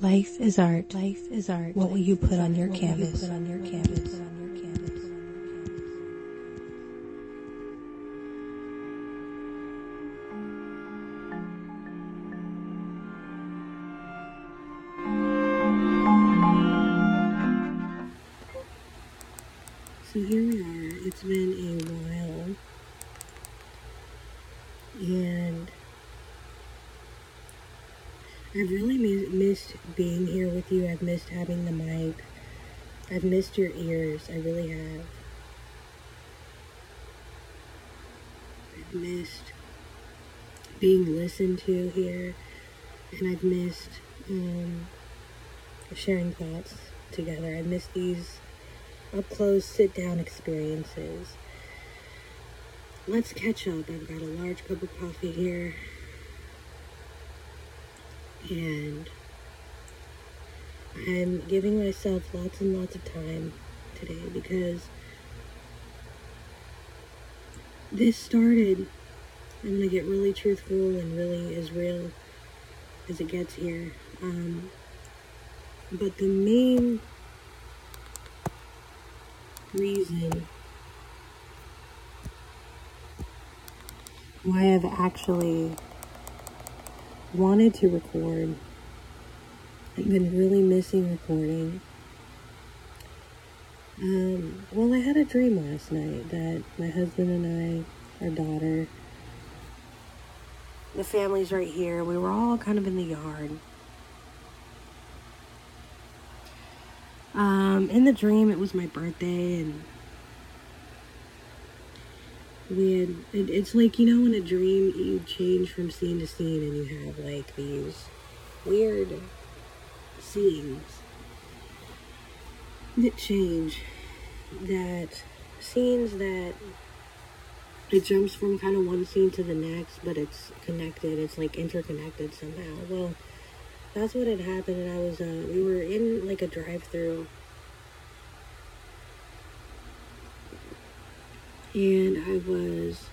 Life is art. Life is art. What will you put on your canvas? I've missed your ears. I really have. I've missed being listened to here. And I've missed um, sharing thoughts together. I've missed these up close sit down experiences. Let's catch up. I've got a large cup of coffee here. And I'm giving myself lots and lots of time today because this started. I'm gonna get really truthful and really as real as it gets here. Um, but the main reason why I've actually wanted to record. I've been really missing recording. Um, well, I had a dream last night that my husband and I, our daughter, the family's right here. We were all kind of in the yard. Um, in the dream, it was my birthday, and we had. It, it's like you know, in a dream, you change from scene to scene, and you have like these weird scenes that change. That scenes that it jumps from kind of one scene to the next, but it's connected. It's like interconnected somehow. Well, that's what had happened, and I was. Uh, we were in like a drive-through and I was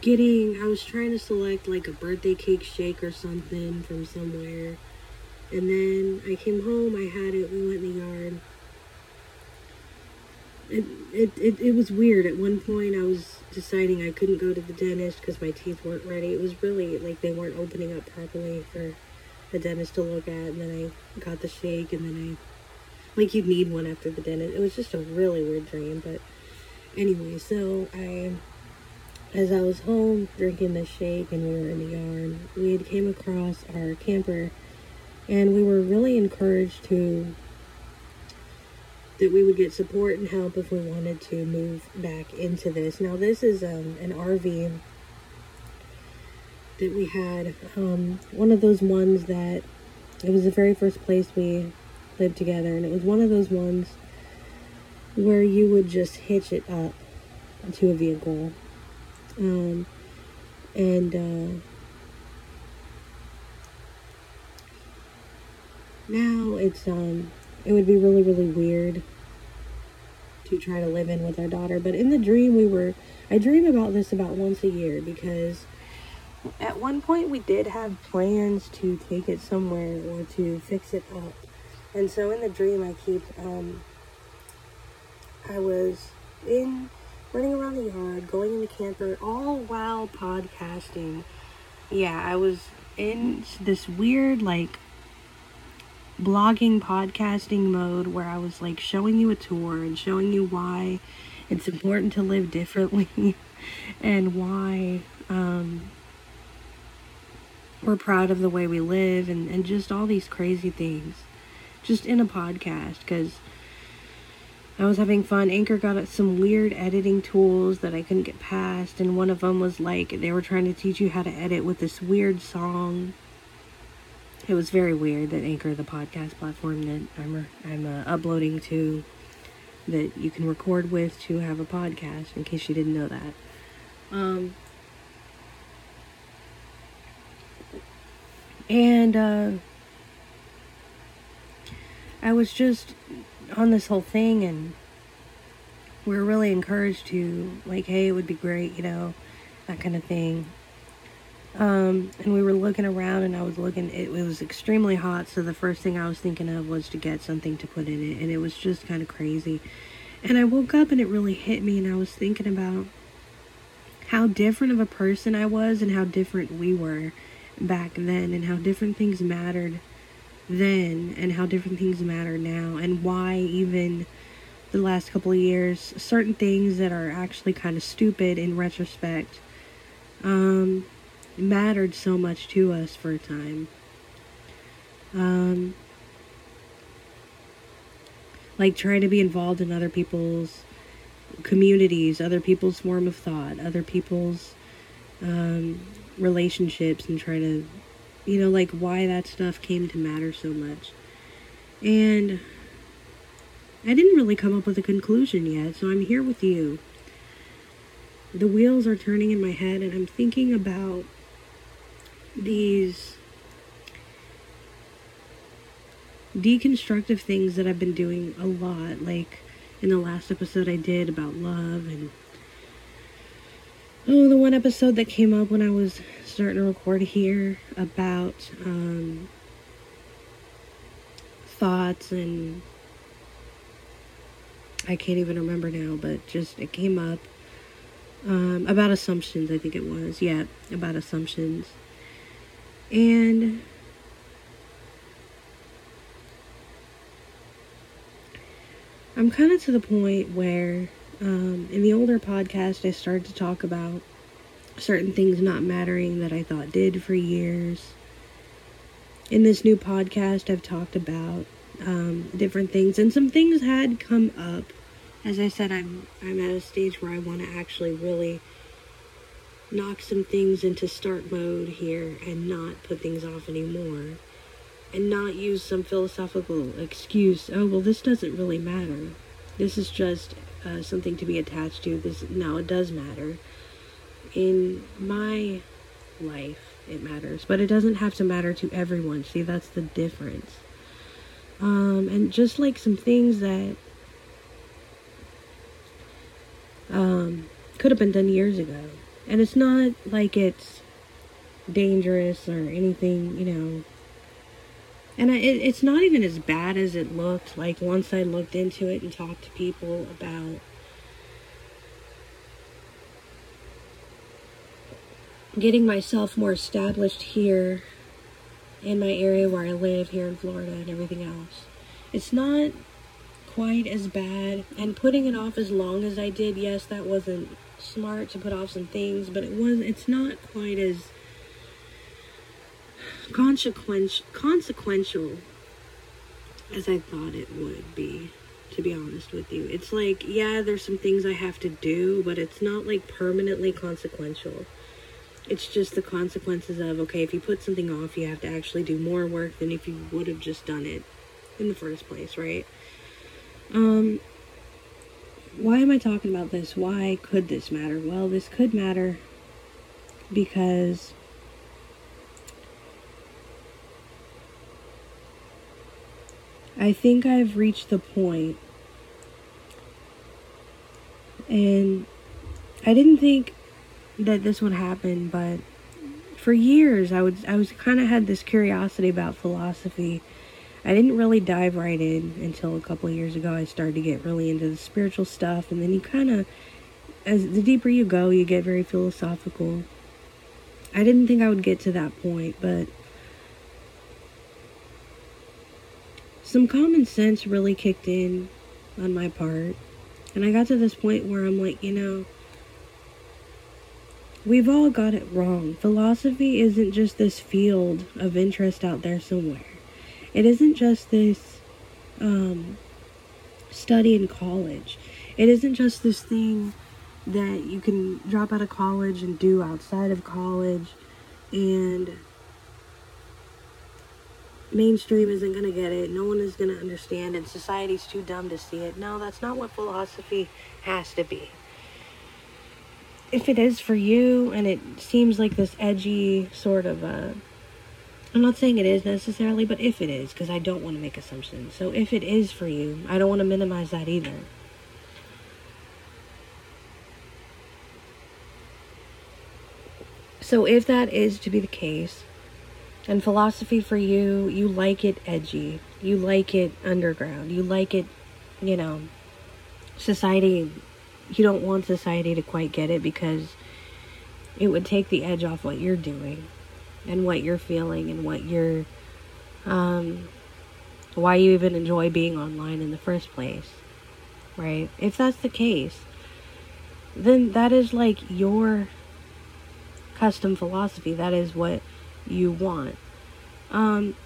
getting I was trying to select like a birthday cake shake or something from somewhere. And then I came home I had it we went in the yard. It, it, it, it was weird. At one point I was deciding I couldn't go to the dentist because my teeth weren't ready. It was really like they weren't opening up properly for the dentist to look at. And then I got the shake and then I like you'd need one after the dentist. It was just a really weird dream, but anyway, so I, as I was home drinking the shake and we were in the yard, we had came across our camper, and we were really encouraged to that we would get support and help if we wanted to move back into this. Now this is um, an RV that we had, um, one of those ones that it was the very first place we lived together, and it was one of those ones where you would just hitch it up to a vehicle. Um, and uh, now it's um, it would be really really weird to try to live in with our daughter. But in the dream, we were I dream about this about once a year because at one point we did have plans to take it somewhere or to fix it up and so in the dream, I keep, um, I was in, running around the yard, going in the camper, all while podcasting. Yeah, I was in this weird, like, blogging, podcasting mode where I was, like, showing you a tour and showing you why it's important to live differently and why, um, we're proud of the way we live and, and just all these crazy things just in a podcast because I was having fun. Anchor got some weird editing tools that I couldn't get past, and one of them was like they were trying to teach you how to edit with this weird song. It was very weird that Anchor, the podcast platform that I'm I'm uh, uploading to, that you can record with to have a podcast. In case you didn't know that. Um, and uh, I was just on this whole thing and we are really encouraged to like hey it would be great you know that kind of thing. Um, and we were looking around, and I was looking. It, it was extremely hot, so the first thing I was thinking of was to get something to put in it, and it was just kind of crazy. And I woke up, and it really hit me, and I was thinking about how different of a person I was, and how different we were back then, and how different things mattered then, and how different things matter now, and why even the last couple of years, certain things that are actually kind of stupid in retrospect. Um, mattered so much to us for a time. Um, like trying to be involved in other people's communities, other people's form of thought, other people's um, relationships, and trying to, you know, like why that stuff came to matter so much. And I didn't really come up with a conclusion yet, so I'm here with you. The wheels are turning in my head, and I'm thinking about these deconstructive things that I've been doing a lot, like in the last episode I did about love and oh the one episode that came up when I was starting to record here about um, thoughts and I can't even remember now, but just it came up um, about assumptions, I think it was. Yeah, about assumptions. And I'm kind of to the point where um, in the older podcast, I started to talk about certain things not mattering that I thought did for years. In this new podcast, I've talked about um, different things, and some things had come up. As I said, I'm I'm at a stage where I want to actually really knock some things into start mode here and not put things off anymore and not use some philosophical excuse oh well this doesn't really matter this is just uh, something to be attached to. This no it does matter. In my life it matters but it doesn't have to matter to everyone. See that's the difference. Um, and just like some things that um, could have been done years ago. And it's not like it's dangerous or anything, you know. And I, it, it's not even as bad as it looked. Like once I looked into it and talked to people about getting myself more established here in my area where I live here in Florida and everything else. It's not quite as bad. And putting it off as long as I did, yes, that wasn't smart to put off some things, but it was it's not quite as consequential consequential as I thought it would be, to be honest with you. It's like, yeah, there's some things I have to do, but it's not like permanently consequential. It's just the consequences of, okay, if you put something off, you have to actually do more work than if you would have just done it in the first place, right? Um, why am I talking about this? Why could this matter? Well, this could matter because I think I've reached the point and I didn't think that this would happen, but for years I would I was kind of had this curiosity about philosophy I didn't really dive right in until a couple years ago. I started to get really into the spiritual stuff, and then you kind of, as the deeper you go, you get very philosophical. I didn't think I would get to that point, but some common sense really kicked in on my part. And I got to this point where I'm like, you know, we've all got it wrong. Philosophy isn't just this field of interest out there somewhere. It isn't just this um, study in college. It isn't just this thing that you can drop out of college and do outside of college and mainstream isn't going to get it. No one is going to understand and society's too dumb to see it. No, that's not what philosophy has to be. If it is for you and it seems like this edgy sort of a I'm not saying it is necessarily, but if it is, because I don't want to make assumptions. So if it is for you, I don't want to minimize that either. So, if that is to be the case, and philosophy for you, you like it edgy, you like it underground, you like it, you know, society, you don't want society to quite get it because it would take the edge off what you're doing and what you're feeling and what you're, um, why you even enjoy being online in the first place, right? If that's the case, then that is like your custom philosophy. That is what you want. Um,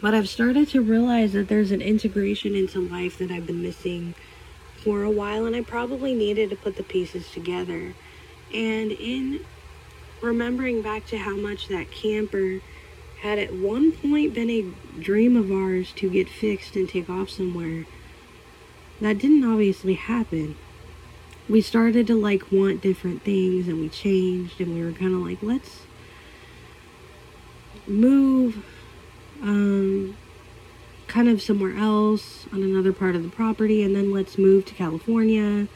but I've started to realize that there's an integration into life that I've been missing for a while, and I probably needed to put the pieces together. And in remembering back to how much that camper had at one point been a dream of ours to get fixed and take off somewhere, that didn't obviously happen. We started to like want different things and we changed and we were kind of like, let's move um, kind of somewhere else on another part of the property and then let's move to California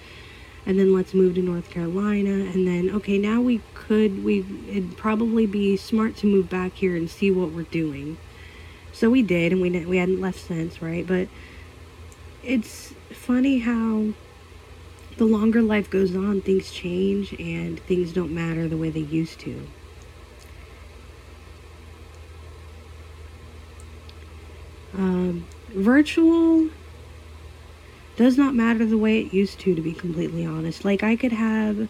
and then let's move to North Carolina and then okay now we could we it'd probably be smart to move back here and see what we're doing. So we did and we we hadn't left since right? But it's funny how the longer life goes on things change and things don't matter the way they used to Um, virtual does not matter the way it used to, to be completely honest. Like, I could have.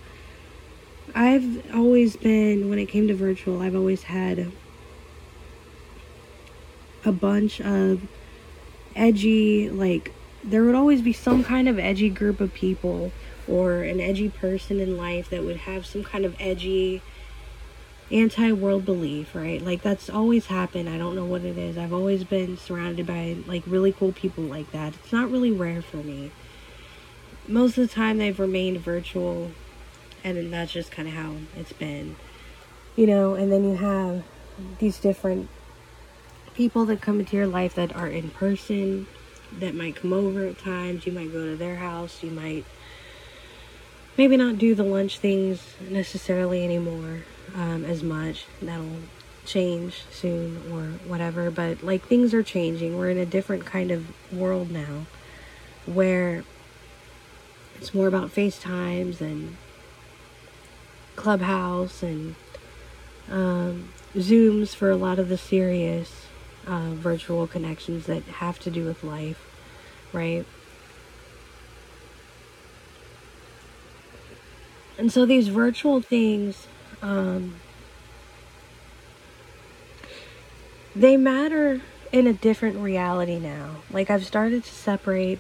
I've always been, when it came to virtual, I've always had a bunch of edgy, like, there would always be some kind of edgy group of people or an edgy person in life that would have some kind of edgy anti world belief, right? Like that's always happened. I don't know what it is. I've always been surrounded by like really cool people like that. It's not really rare for me. Most of the time they've remained virtual and that's just kind of how it's been. You know, and then you have these different people that come into your life that are in person that might come over at times. You might go to their house. You might maybe not do the lunch things necessarily anymore um, as much. That'll change soon or whatever. But like things are changing. We're in a different kind of world now where it's more about FaceTimes and Clubhouse and um, Zooms for a lot of the serious uh, virtual connections that have to do with life, right? And so these virtual things um, they matter in a different reality now. Like I've started to separate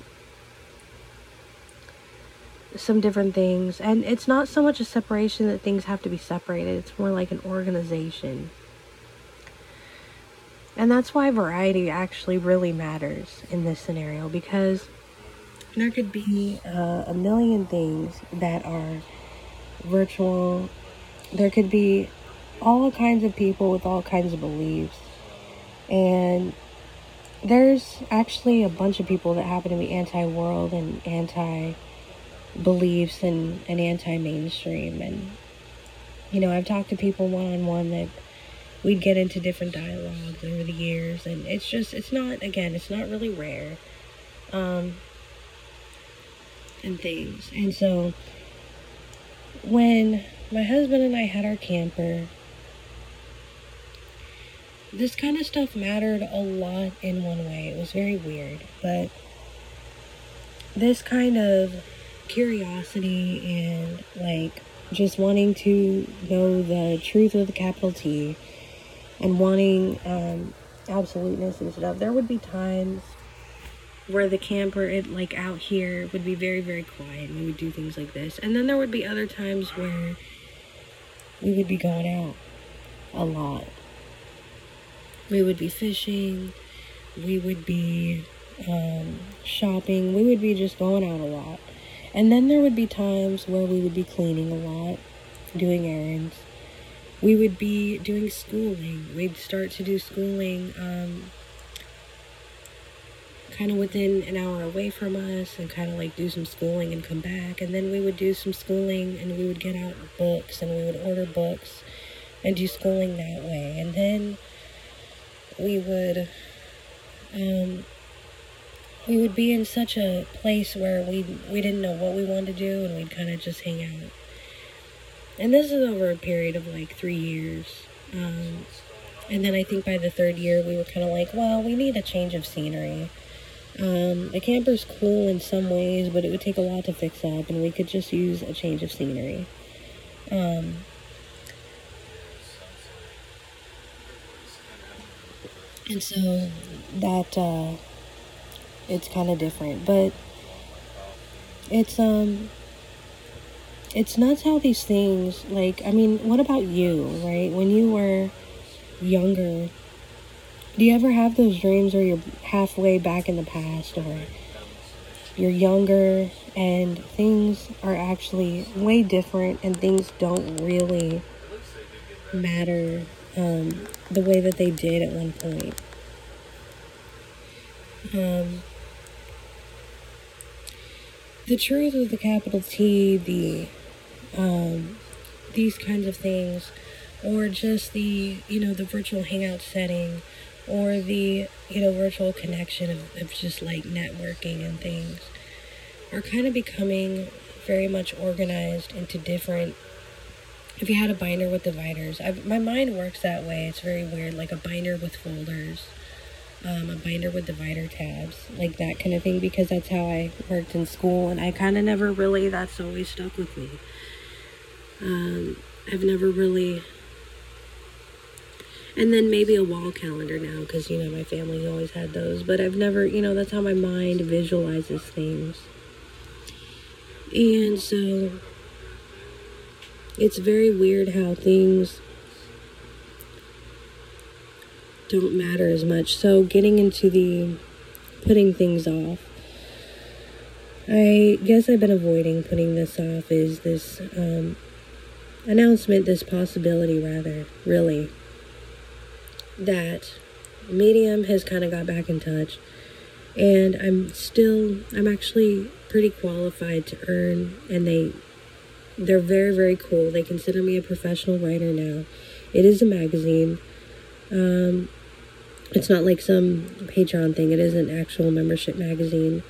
some different things and it's not so much a separation that things have to be separated. It's more like an organization. And that's why variety actually really matters in this scenario because there could be uh, a million things that are virtual there could be all kinds of people with all kinds of beliefs. And there's actually a bunch of people that happen to be anti world and anti beliefs and, and anti mainstream. And, you know, I've talked to people one on one that we'd get into different dialogues over the years. And it's just, it's not, again, it's not really rare. Um, and things. And so when my husband and I had our camper. This kind of stuff mattered a lot in one way. It was very weird, but this kind of curiosity and like just wanting to know the truth of the capital T and wanting um, absoluteness and stuff. There would be times where the camper it like out here would be very very quiet and we would do things like this and then there would be other times where we would be going out a lot. We would be fishing, we would be um, shopping, we would be just going out a lot. And then there would be times where we would be cleaning a lot, doing errands. We would be doing schooling. We'd start to do schooling um, kind of within an hour away from us and kind of like do some schooling and come back. And then we would do some schooling and we would get out books and we would order books and do schooling that way. And then we would um, we would be in such a place where we we didn't know what we wanted to do and we'd kind of just hang out. And this is over a period of like three years. Um, and then I think by the third year we were kind of like, well, we need a change of scenery. Um, the camper's cool in some ways, but it would take a lot to fix up, and we could just use a change of scenery. Um, and so that uh, it's kind of different, but it's um it's nuts how these things like I mean, what about you, right? When you were younger, do you ever have those dreams where you're halfway back in the past or you're younger and things are actually way different and things don't really matter um, the way that they did at one point? Um, the truth with the capital T, the um, these kinds of things, or just the you know the virtual hangout setting, or the you know virtual connection of, of just like networking and things, are kind of becoming very much organized into different. If you had a binder with dividers, I've, my mind works that way. It's very weird, like a binder with folders um, a binder with divider tabs, like that kind of thing, because that's how I worked in school, and I kind of never really, that's always stuck with me. Um, I've never really, and then maybe a wall calendar now, because, you know, my family always had those, but I've never, you know, that's how my mind visualizes things. And so, it's very weird how things don't matter as much. So, getting into the putting things off, I guess I've been avoiding putting this off, is this um, announcement, this possibility, rather, really, that Medium has kind of got back in touch. And I'm still, I'm actually pretty qualified to earn, and they, they're very, very cool. They consider me a professional writer now. It is a magazine. Um, it's not like some Patreon thing. It is an actual membership magazine.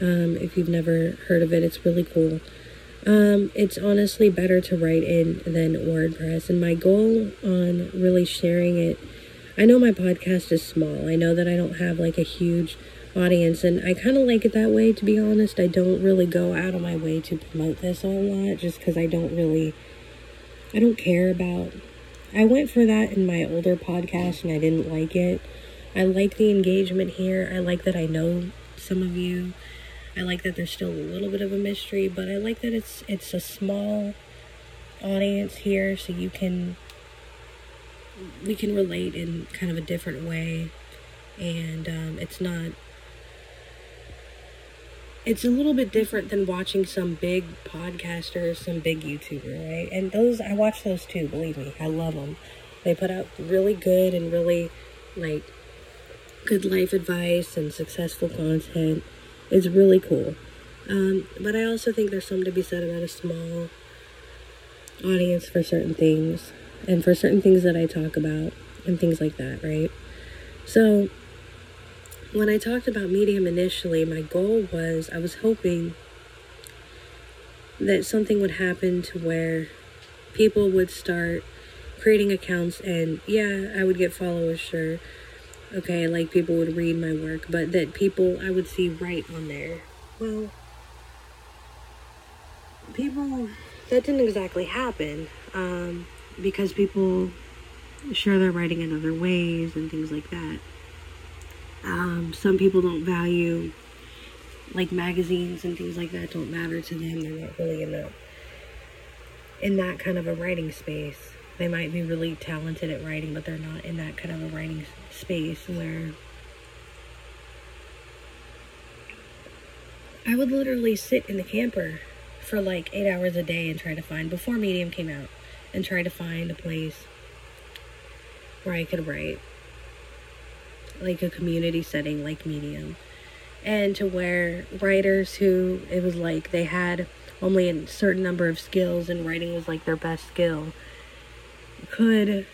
Um, if you've never heard of it, it's really cool. Um, it's honestly better to write in than WordPress. And my goal on really sharing it, I know my podcast is small. I know that I don't have like a huge audience, and I kind of like it that way, to be honest. I don't really go out of my way to promote this a lot just because I don't really, I don't care about I went for that in my older podcast and I didn't like it. I like the engagement here. I like that I know some of you. I like that there's still a little bit of a mystery, but I like that it's it's a small audience here so you can we can relate in kind of a different way and um, it's not it's a little bit different than watching some big podcaster, some big YouTuber, right? And those, I watch those too, believe me. I love them. They put out really good and really, like, good life advice and successful content. It's really cool. Um, but I also think there's something to be said about a small audience for certain things and for certain things that I talk about and things like that, right? So, when I talked about Medium initially, my goal was I was hoping that something would happen to where people would start creating accounts and yeah, I would get followers, sure. Okay, like people would read my work, but that people I would see right on there. Well, people, that didn't exactly happen um, because people share their writing in other ways and things like that. Um, some people don't value like magazines and things like that don't matter to them. They're not really in the in that kind of a writing space. They might be really talented at writing, but they're not in that kind of a writing space where I would literally sit in the camper for like eight hours a day and try to find before Medium came out and try to find a place where I could write like a community setting like Medium. And to where writers who it was like they had only a certain number of skills and writing was like their best skill. could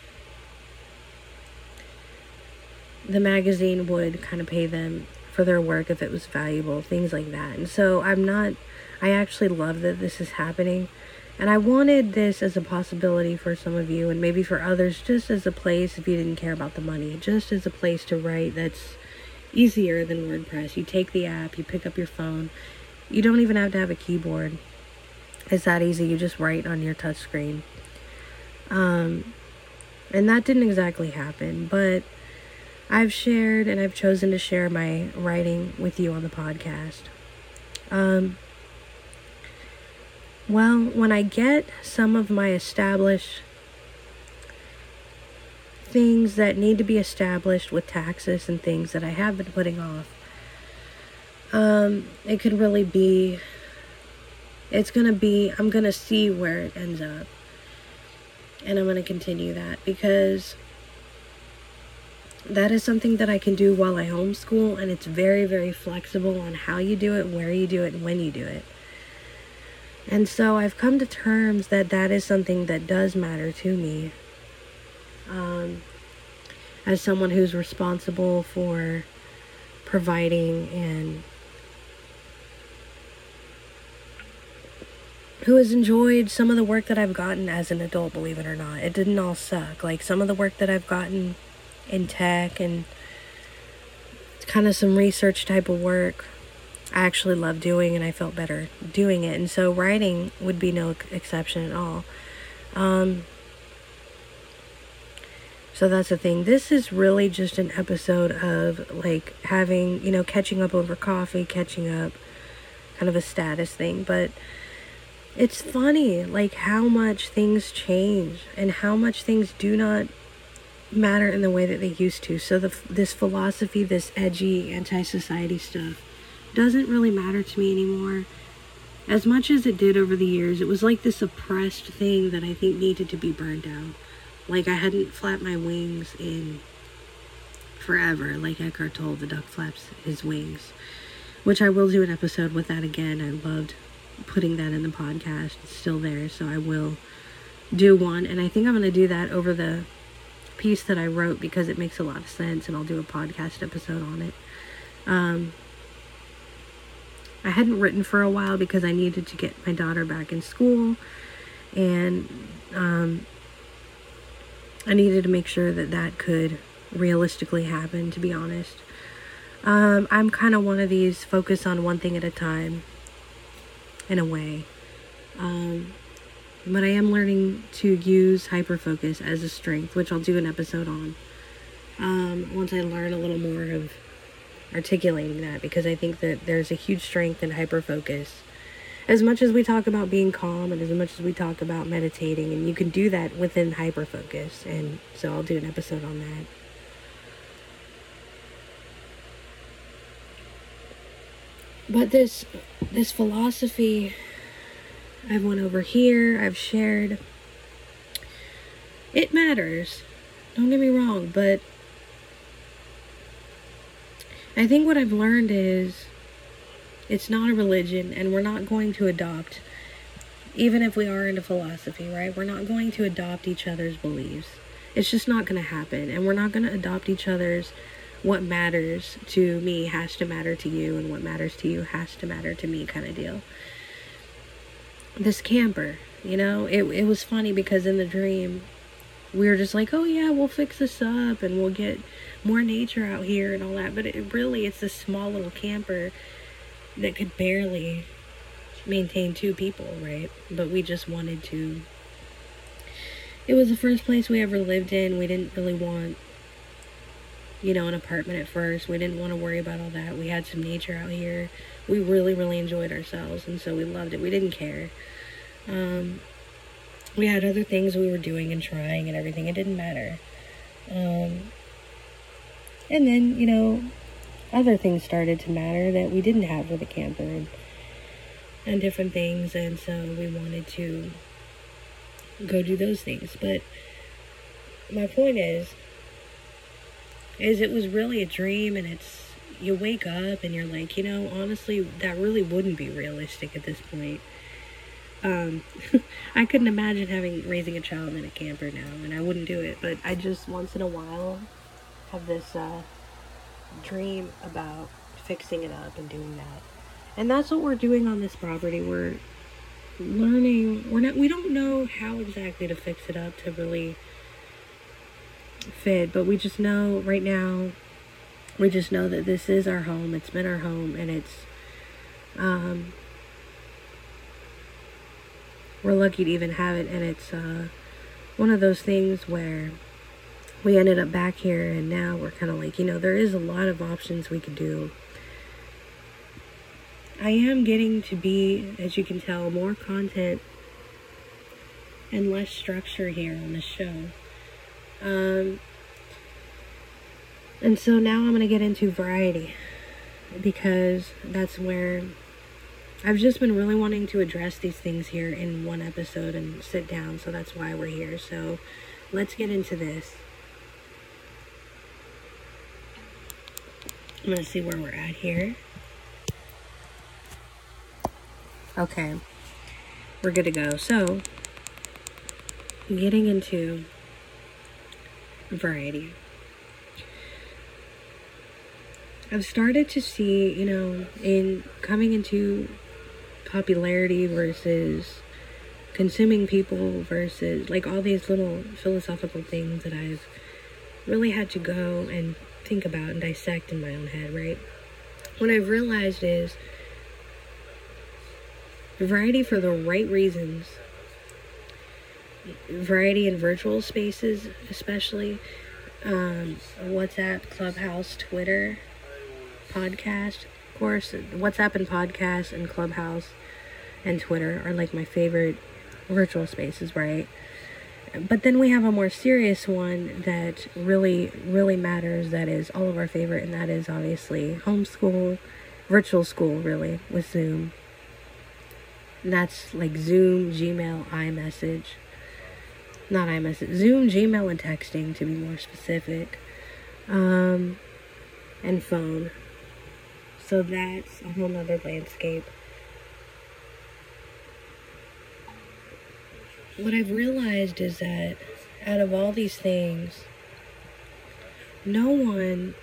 the magazine would kind of pay them for their work if it was valuable, things like that. And so I'm not, I actually love that this is happening. And I wanted this as a possibility for some of you and maybe for others, just as a place if you didn't care about the money, just as a place to write that's easier than WordPress. You take the app, you pick up your phone, you don't even have to have a keyboard. It's that easy. You just write on your touchscreen. Um, and that didn't exactly happen, but I've shared and I've chosen to share my writing with you on the podcast. Um, well, when I get some of my established things that need to be established with taxes and things that I have been putting off, um, it could really be, it's going to be, I'm going to see where it ends up. And I'm going to continue that because that is something that I can do while I homeschool, and it's very, very flexible on how you do it, where you do it, and when you do it. And so I've come to terms that that is something that does matter to me. Um, as someone who's responsible for providing and who has enjoyed some of the work that I've gotten as an adult, believe it or not. It didn't all suck. Like some of the work that I've gotten in tech and kind of some research type of work I actually love doing and I felt better doing it. And so writing would be no exception at all. Um, so that's the thing. This is really just an episode of like having, you know, catching up over coffee, catching up, kind of a status thing. But it's funny, like how much things change and how much things do not matter in the way that they used to. So the this philosophy, this edgy anti-society stuff doesn't really matter to me anymore. As much as it did over the years, it was like this oppressed thing that I think needed to be burned out. Like I hadn't flapped my wings in forever, like Eckhart Tolle, the duck flaps his wings. Which I will do an episode with that again. I loved putting that in the podcast. It's still there, so I will do one. And I think I'm going to do that over the piece that I wrote because it makes a lot of sense, and I'll do a podcast episode on it. Um, I hadn't written for a while because I needed to get my daughter back in school, and um, I needed to make sure that that could realistically happen. To be honest, um, I'm kind of one of these focus on one thing at a time. In a way. Um, but I am learning to use hyperfocus as a strength, which I'll do an episode on. Um, once I learn a little more of articulating that, because I think that there's a huge strength in hyperfocus. As much as we talk about being calm and as much as we talk about meditating, and you can do that within hyperfocus, and so I'll do an episode on that. But this this philosophy I've went over here, I've shared. It matters. Don't get me wrong, but I think what I've learned is it's not a religion and we're not going to adopt even if we are into philosophy, right? We're not going to adopt each other's beliefs. It's just not going to happen and we're not going to adopt each other's what matters to me has to matter to you and what matters to you has to matter to me kind of deal this camper. You know, it it was funny because in the dream, we were just like, oh yeah, we'll fix this up and we'll get more nature out here and all that. But it really, it's a small little camper that could barely maintain two people, right? But we just wanted to. It was the first place we ever lived in. We didn't really want, you know, an apartment at first. We didn't want to worry about all that. We had some nature out here we really, really enjoyed ourselves, and so we loved it. We didn't care. Um, we had other things we were doing and trying and everything. It didn't matter. Um, and then, you know, other things started to matter that we didn't have with the camper and, and different things. And so we wanted to go do those things. But my point is, is it was really a dream and it's you wake up and you're like, you know, honestly, that really wouldn't be realistic at this point. Um, I couldn't imagine having raising a child in a camper now, and I wouldn't do it. But I just once in a while this uh, dream about fixing it up and doing that, and that's what we're doing on this property. We're learning. We're not. We don't know how exactly to fix it up to really fit, but we just know right now. We just know that this is our home. It's been our home, and it's um, we're lucky to even have it and it's uh, one of those things where we ended up back here and now we're kind of like you know there is a lot of options we could do i am getting to be as you can tell more content and less structure here on the show um, and so now i'm going to get into variety because that's where I've just been really wanting to address these things here in one episode and sit down, so that's why we're here. So let's get into this. I'm to see where we're at here. Okay, we're good to go. So, getting into variety. I've started to see, you know, in coming into popularity versus consuming people versus like all these little philosophical things that I've really had to go and think about and dissect in my own head, right? What I've realized is variety for the right reasons, variety in virtual spaces, especially um, WhatsApp, Clubhouse, Twitter, podcast, of course, WhatsApp and podcast and Clubhouse and Twitter are like my favorite virtual spaces, right? But then we have a more serious one that really, really matters. That is all of our favorite, and that is obviously homeschool, virtual school, really, with Zoom. And that's like Zoom, Gmail, iMessage. Not iMessage, Zoom, Gmail, and texting to be more specific. Um, and phone. So that's a whole nother landscape. What I've realized is that out of all these things, no one,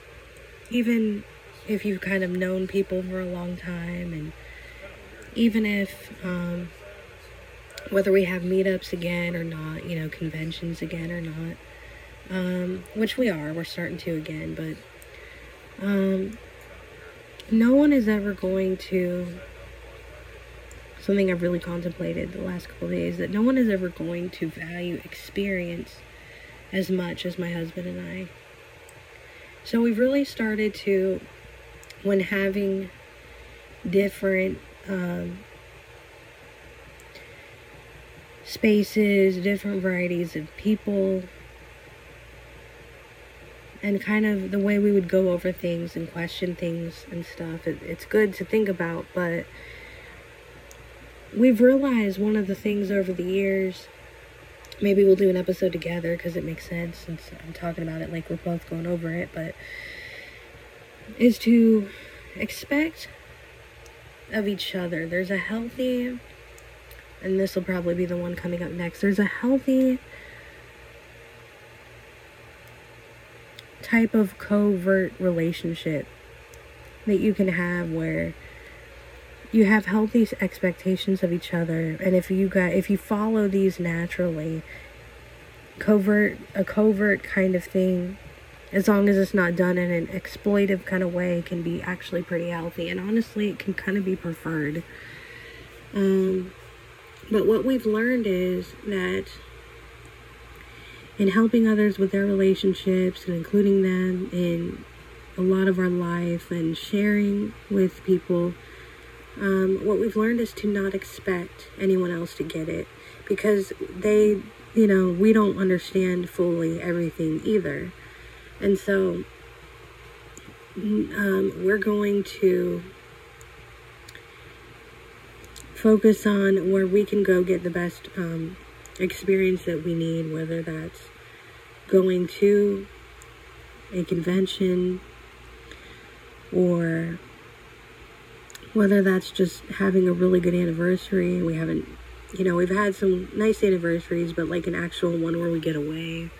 even if you've kind of known people for a long time, and even if, um, whether we have meetups again or not, you know, conventions again or not, um, which we are, we're starting to again, but um, no one is ever going to something I've really contemplated the last couple days that no one is ever going to value experience as much as my husband and I. So we've really started to, when having different um, spaces, different varieties of people, and kind of the way we would go over things and question things and stuff. It, it's good to think about, but we've realized one of the things over the years. Maybe we'll do an episode together because it makes sense since I'm talking about it like we're both going over it, but is to expect of each other. There's a healthy, and this will probably be the one coming up next. There's a healthy type of covert relationship that you can have where you have healthy expectations of each other and if you got if you follow these naturally covert a covert kind of thing as long as it's not done in an exploitive kind of way can be actually pretty healthy and honestly it can kind of be preferred um, but what we've learned is that in helping others with their relationships and including them in a lot of our life and sharing with people. Um, what we've learned is to not expect anyone else to get it because they, you know, we don't understand fully everything either. And so um, we're going to focus on where we can go get the best um, experience that we need, whether that's going to a convention or whether that's just having a really good anniversary. We haven't you know, we've had some nice anniversaries, but like an actual one where we get away.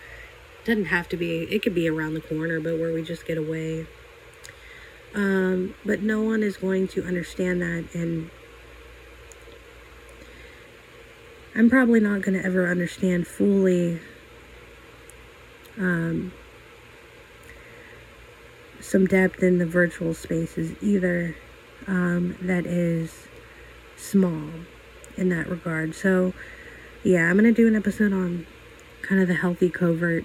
Doesn't have to be, it could be around the corner, but where we just get away. Um, but no one is going to understand that, and I'm probably not going to ever understand fully um, some depth in the virtual spaces either um, that is small in that regard. So, yeah, I'm going to do an episode on kind of the healthy covert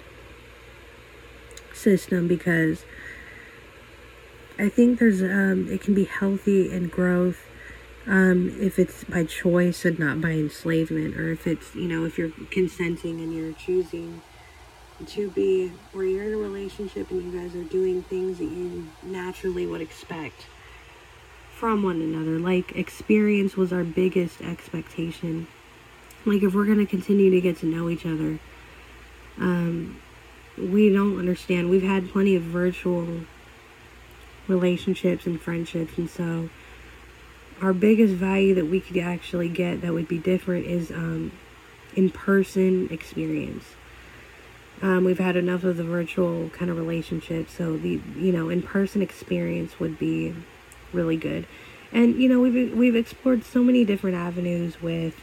system because I think there's um, it can be healthy and growth um, if it's by choice and not by enslavement, or if it's you know if you're consenting and you're choosing to be or you're in a relationship and you guys are doing things that you naturally would expect from one another. Like experience was our biggest expectation. Like if we're gonna continue to get to know each other, um, we don't understand. We've had plenty of virtual relationships and friendships, and so our biggest value that we could actually get that would be different is um, in person experience. Um, we've had enough of the virtual kind of relationship, so the you know in person experience would be really good. And you know we've we've explored so many different avenues with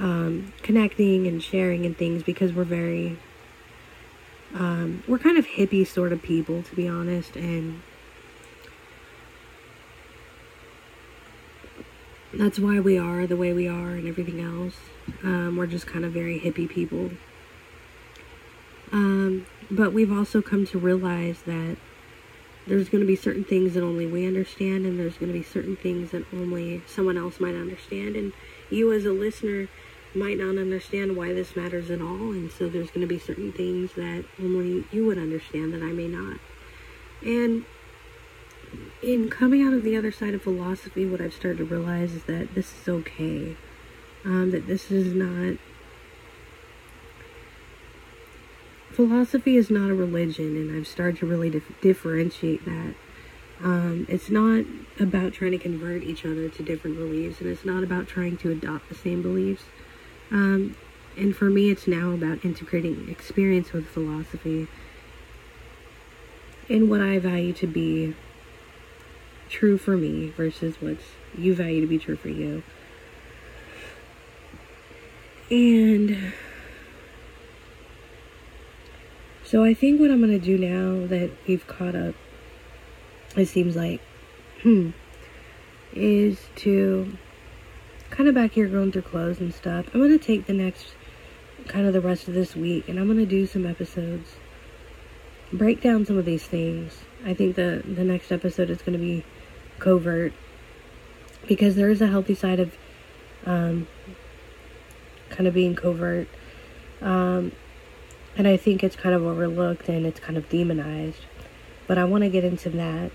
um, connecting and sharing and things because we're very um, we're kind of hippie sort of people to be honest and that's why we are the way we are and everything else um, we're just kind of very hippie people um, but we've also come to realize that there's going to be certain things that only we understand and there's going to be certain things that only someone else might understand. And you as a listener might not understand why this matters at all and so there's going to be certain things that only you would understand that I may not. And in coming out of the other side of philosophy what I've started to realize is that this is okay. Um, that this is not philosophy is not a religion, and I've started to really dif- differentiate that. Um, it's not about trying to convert each other to different beliefs, and it's not about trying to adopt the same beliefs. Um, and for me, it's now about integrating experience with philosophy and what I value to be true for me versus what you value to be true for you. And so I think what I'm going to do now that we've caught up, it seems like, hmm, is to kind of back here going through clothes and stuff. I'm going to take the next, kind of the rest of this week, and I'm going to do some episodes, break down some of these things. I think the, the next episode is going to be covert because there is a healthy side of um, kind of being covert. Um, and I think it's kind of overlooked and it's kind of demonized. But I want to get into that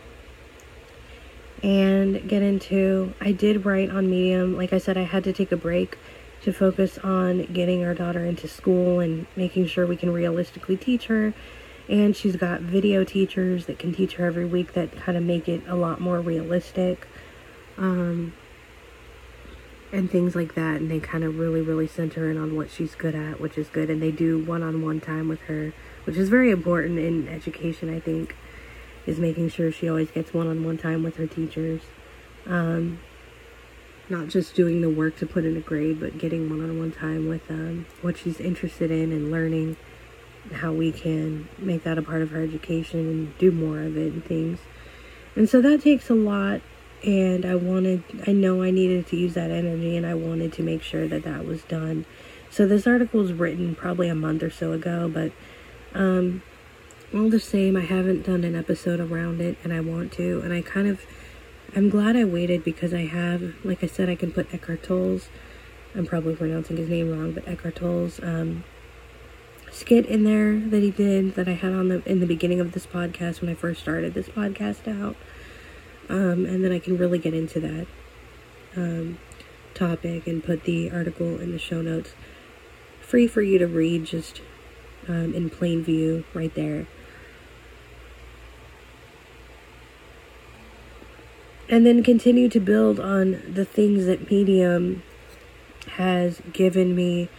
and get into. I did write on Medium. Like I said, I had to take a break to focus on getting our daughter into school and making sure we can realistically teach her. And she's got video teachers that can teach her every week that kind of make it a lot more realistic. Um, and things like that and they kind of really really center in on what she's good at which is good and they do one-on-one time with her which is very important in education i think is making sure she always gets one-on-one time with her teachers. Um, not just doing the work to put in a grade but getting one-on-one time with um, what she's interested in and learning how we can make that a part of her education and do more of it and things. And so that takes a lot and I wanted, I know I needed to use that energy and I wanted to make sure that that was done. So this article was written probably a month or so ago, but um, all the same, I haven't done an episode around it and I want to. And I kind of, I'm glad I waited because I have, like I said, I can put Eckhart Tolle's, I'm probably pronouncing his name wrong, but Eckhart Tolle's um, skit in there that he did that I had on the in the beginning of this podcast when I first started this podcast out. Um, and then I can really get into that um, topic and put the article in the show notes free for you to read just um, in plain view right there. and then continue to build on the things that Medium has given me.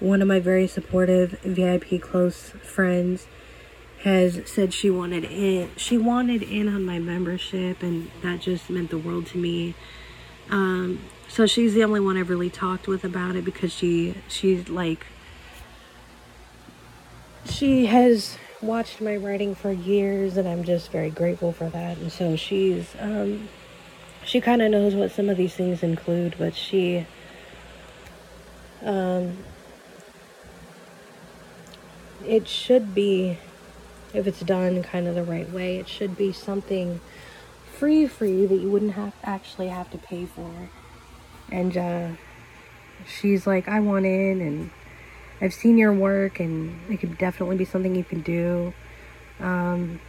One of my very supportive VIP close friends has said she wanted in she wanted in on my membership and that just meant the world to me. Um, so she's the only one I've really talked with about it because she she's like she has watched my writing for years and I'm just very grateful for that. And so she's um she kind of knows what some of these things include, but she um it should be if it's done kind of the right way, it should be something free for you that you wouldn't have actually have to pay for. And uh she's like, I want in and I've seen your work and it could definitely be something you can do. Um,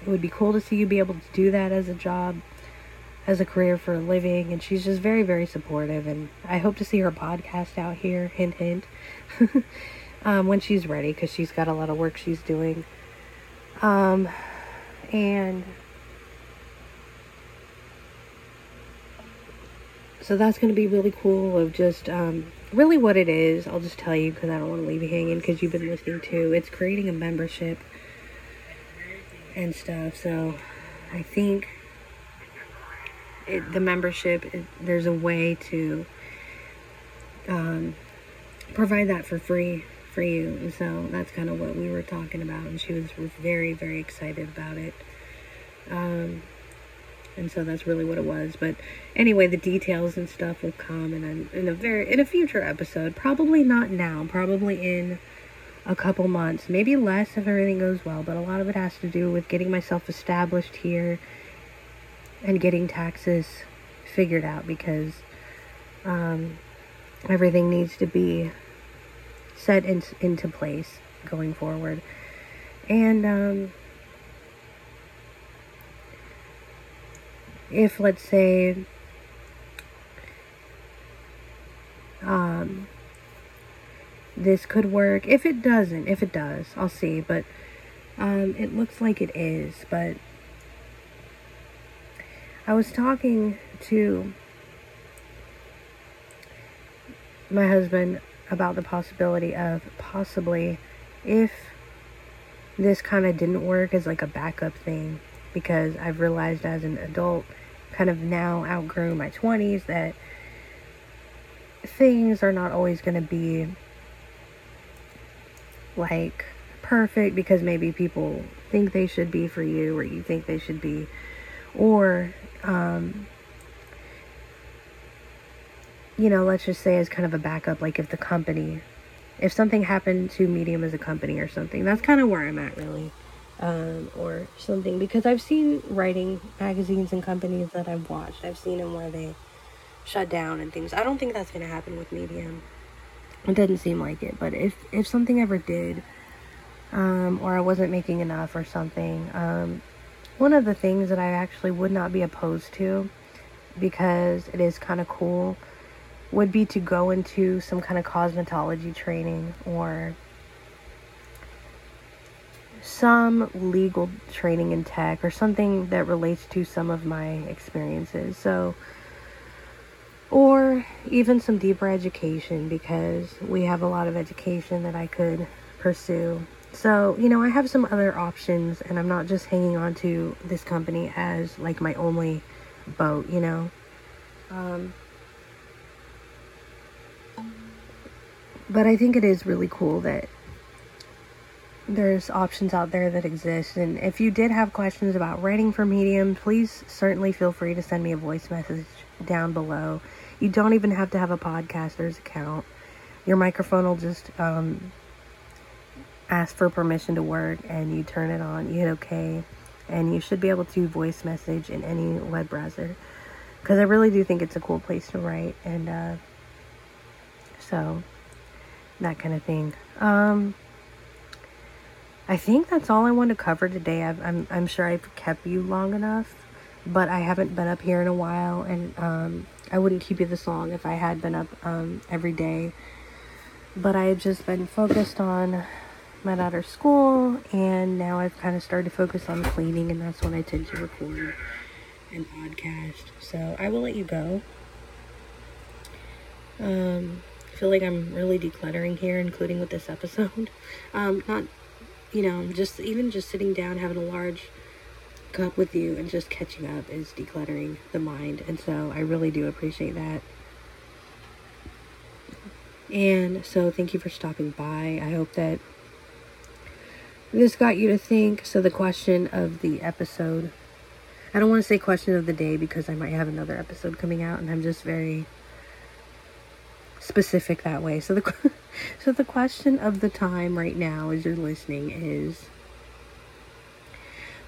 it would be cool to see you be able to do that as a job, as a career for a living. And she's just very, very supportive. And I hope to see her podcast out here, hint, hint, um, when she's ready because she's got a lot of work she's doing. Um, and so that's going to be really cool of just um, really what it is, I'll just tell you because I don't want to leave you hanging because you've been listening to. It's creating a membership and stuff. So I think it, the membership, it, there's a way to um, provide that for free for you. So that's kind of what we were talking about. And she was, was very, very excited about it. Um, and so that's really what it was but anyway the details and stuff will come in a, in a very in a future episode probably not now probably in a couple months maybe less if everything goes well but a lot of it has to do with getting myself established here and getting taxes figured out because um, everything needs to be set in, into place going forward. And um, if let's say um, this could work. If it doesn't if it does i'll see. But um, it looks like it is. But i was talking to my husband about the possibility of possibly if this kind of didn't work as like a backup thing because I've realized as an adult kind of now outgrown my 20s that things are not always going to be like perfect because maybe people think they should be for you or you think they should be. Or um you know let's just say as kind of a backup like if the company if something happened to medium as a company or something that's kind of where i'm at really um, or something because I've seen writing magazines and companies that I've watched. I've seen them where they shut down and things. I don't think that's going to happen with Medium. It doesn't seem like it, but if if something ever did, um, or I wasn't making enough or something, um, one of the things that I actually would not be opposed to, because it is kind of cool, would be to go into some kind of cosmetology training or some legal training in tech or something that relates to some of my experiences. So, or even some deeper education because we have a lot of education that I could pursue. So, you know, I have some other options and I'm not just hanging on to this company as like my only boat, you know. Um, but I think it is really cool that there's options out there that exist. And if you did have questions about writing for Medium, please certainly feel free to send me a voice message down below. You don't even have to have a podcaster's account. Your microphone will just um, ask for permission to work and you turn it on, you hit OK, and you should be able to voice message in any web browser. Because I really do think it's a cool place to write. And uh, so, that kind of thing. Um, I think that's all I want to cover today. i am I'm, I'm sure I've kept you long enough, but I haven't been up here in a while, and um, I wouldn't keep you this long if I had been up um, every day. But I have just been focused on my daughter's school, and now I've kind of started to focus on cleaning, and that's when I tend to record. and podcast. So I will let you go. Um, feel like I'm really decluttering here, including with this episode. Um, not, you know, just even just sitting down, having a large cup with you and just catching up is decluttering the mind. And so I really do appreciate that. And so thank you for stopping by. I hope that this got you to think. So the question of the episode, I don't want to say question of the day because I might have another episode coming out and I'm just very specific that way. So the so the question of the time right now as you're listening is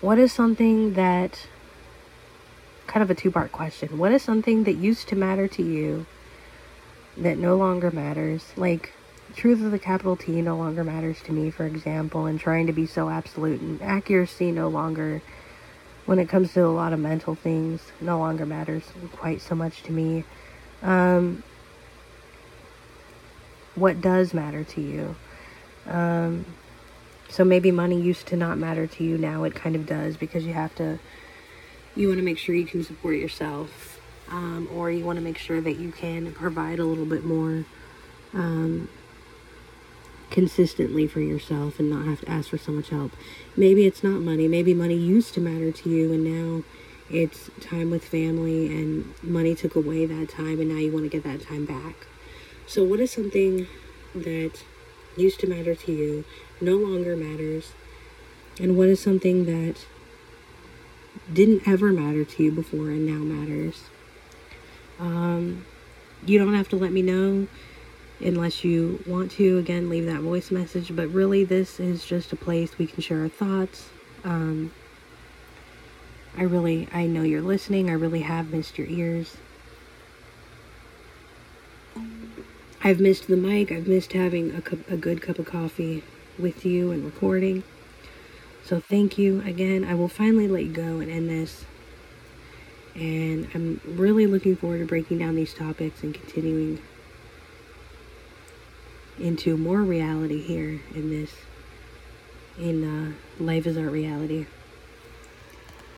what is something that kind of a two-part question. What is something that used to matter to you that no longer matters? Like truth of the capital T no longer matters to me, for example, and trying to be so absolute and accuracy no longer when it comes to a lot of mental things no longer matters quite so much to me. Um, what does matter to you? Um, so maybe money used to not matter to you. Now it kind of does because you have to, you want to make sure you can support yourself. Um, or you want to make sure that you can provide a little bit more um, consistently for yourself and not have to ask for so much help. Maybe it's not money. Maybe money used to matter to you and now it's time with family and money took away that time and now you want to get that time back. So, what is something that used to matter to you, no longer matters, and what is something that didn't ever matter to you before and now matters? Um, you don't have to let me know unless you want to. Again, leave that voice message, but really, this is just a place we can share our thoughts. Um, I really, I know you're listening. I really have missed your ears. I've missed the mic. I've missed having a, a good cup of coffee with you and recording. So thank you again. I will finally let you go and end this. And I'm really looking forward to breaking down these topics and continuing into more reality here in this in uh, life is our reality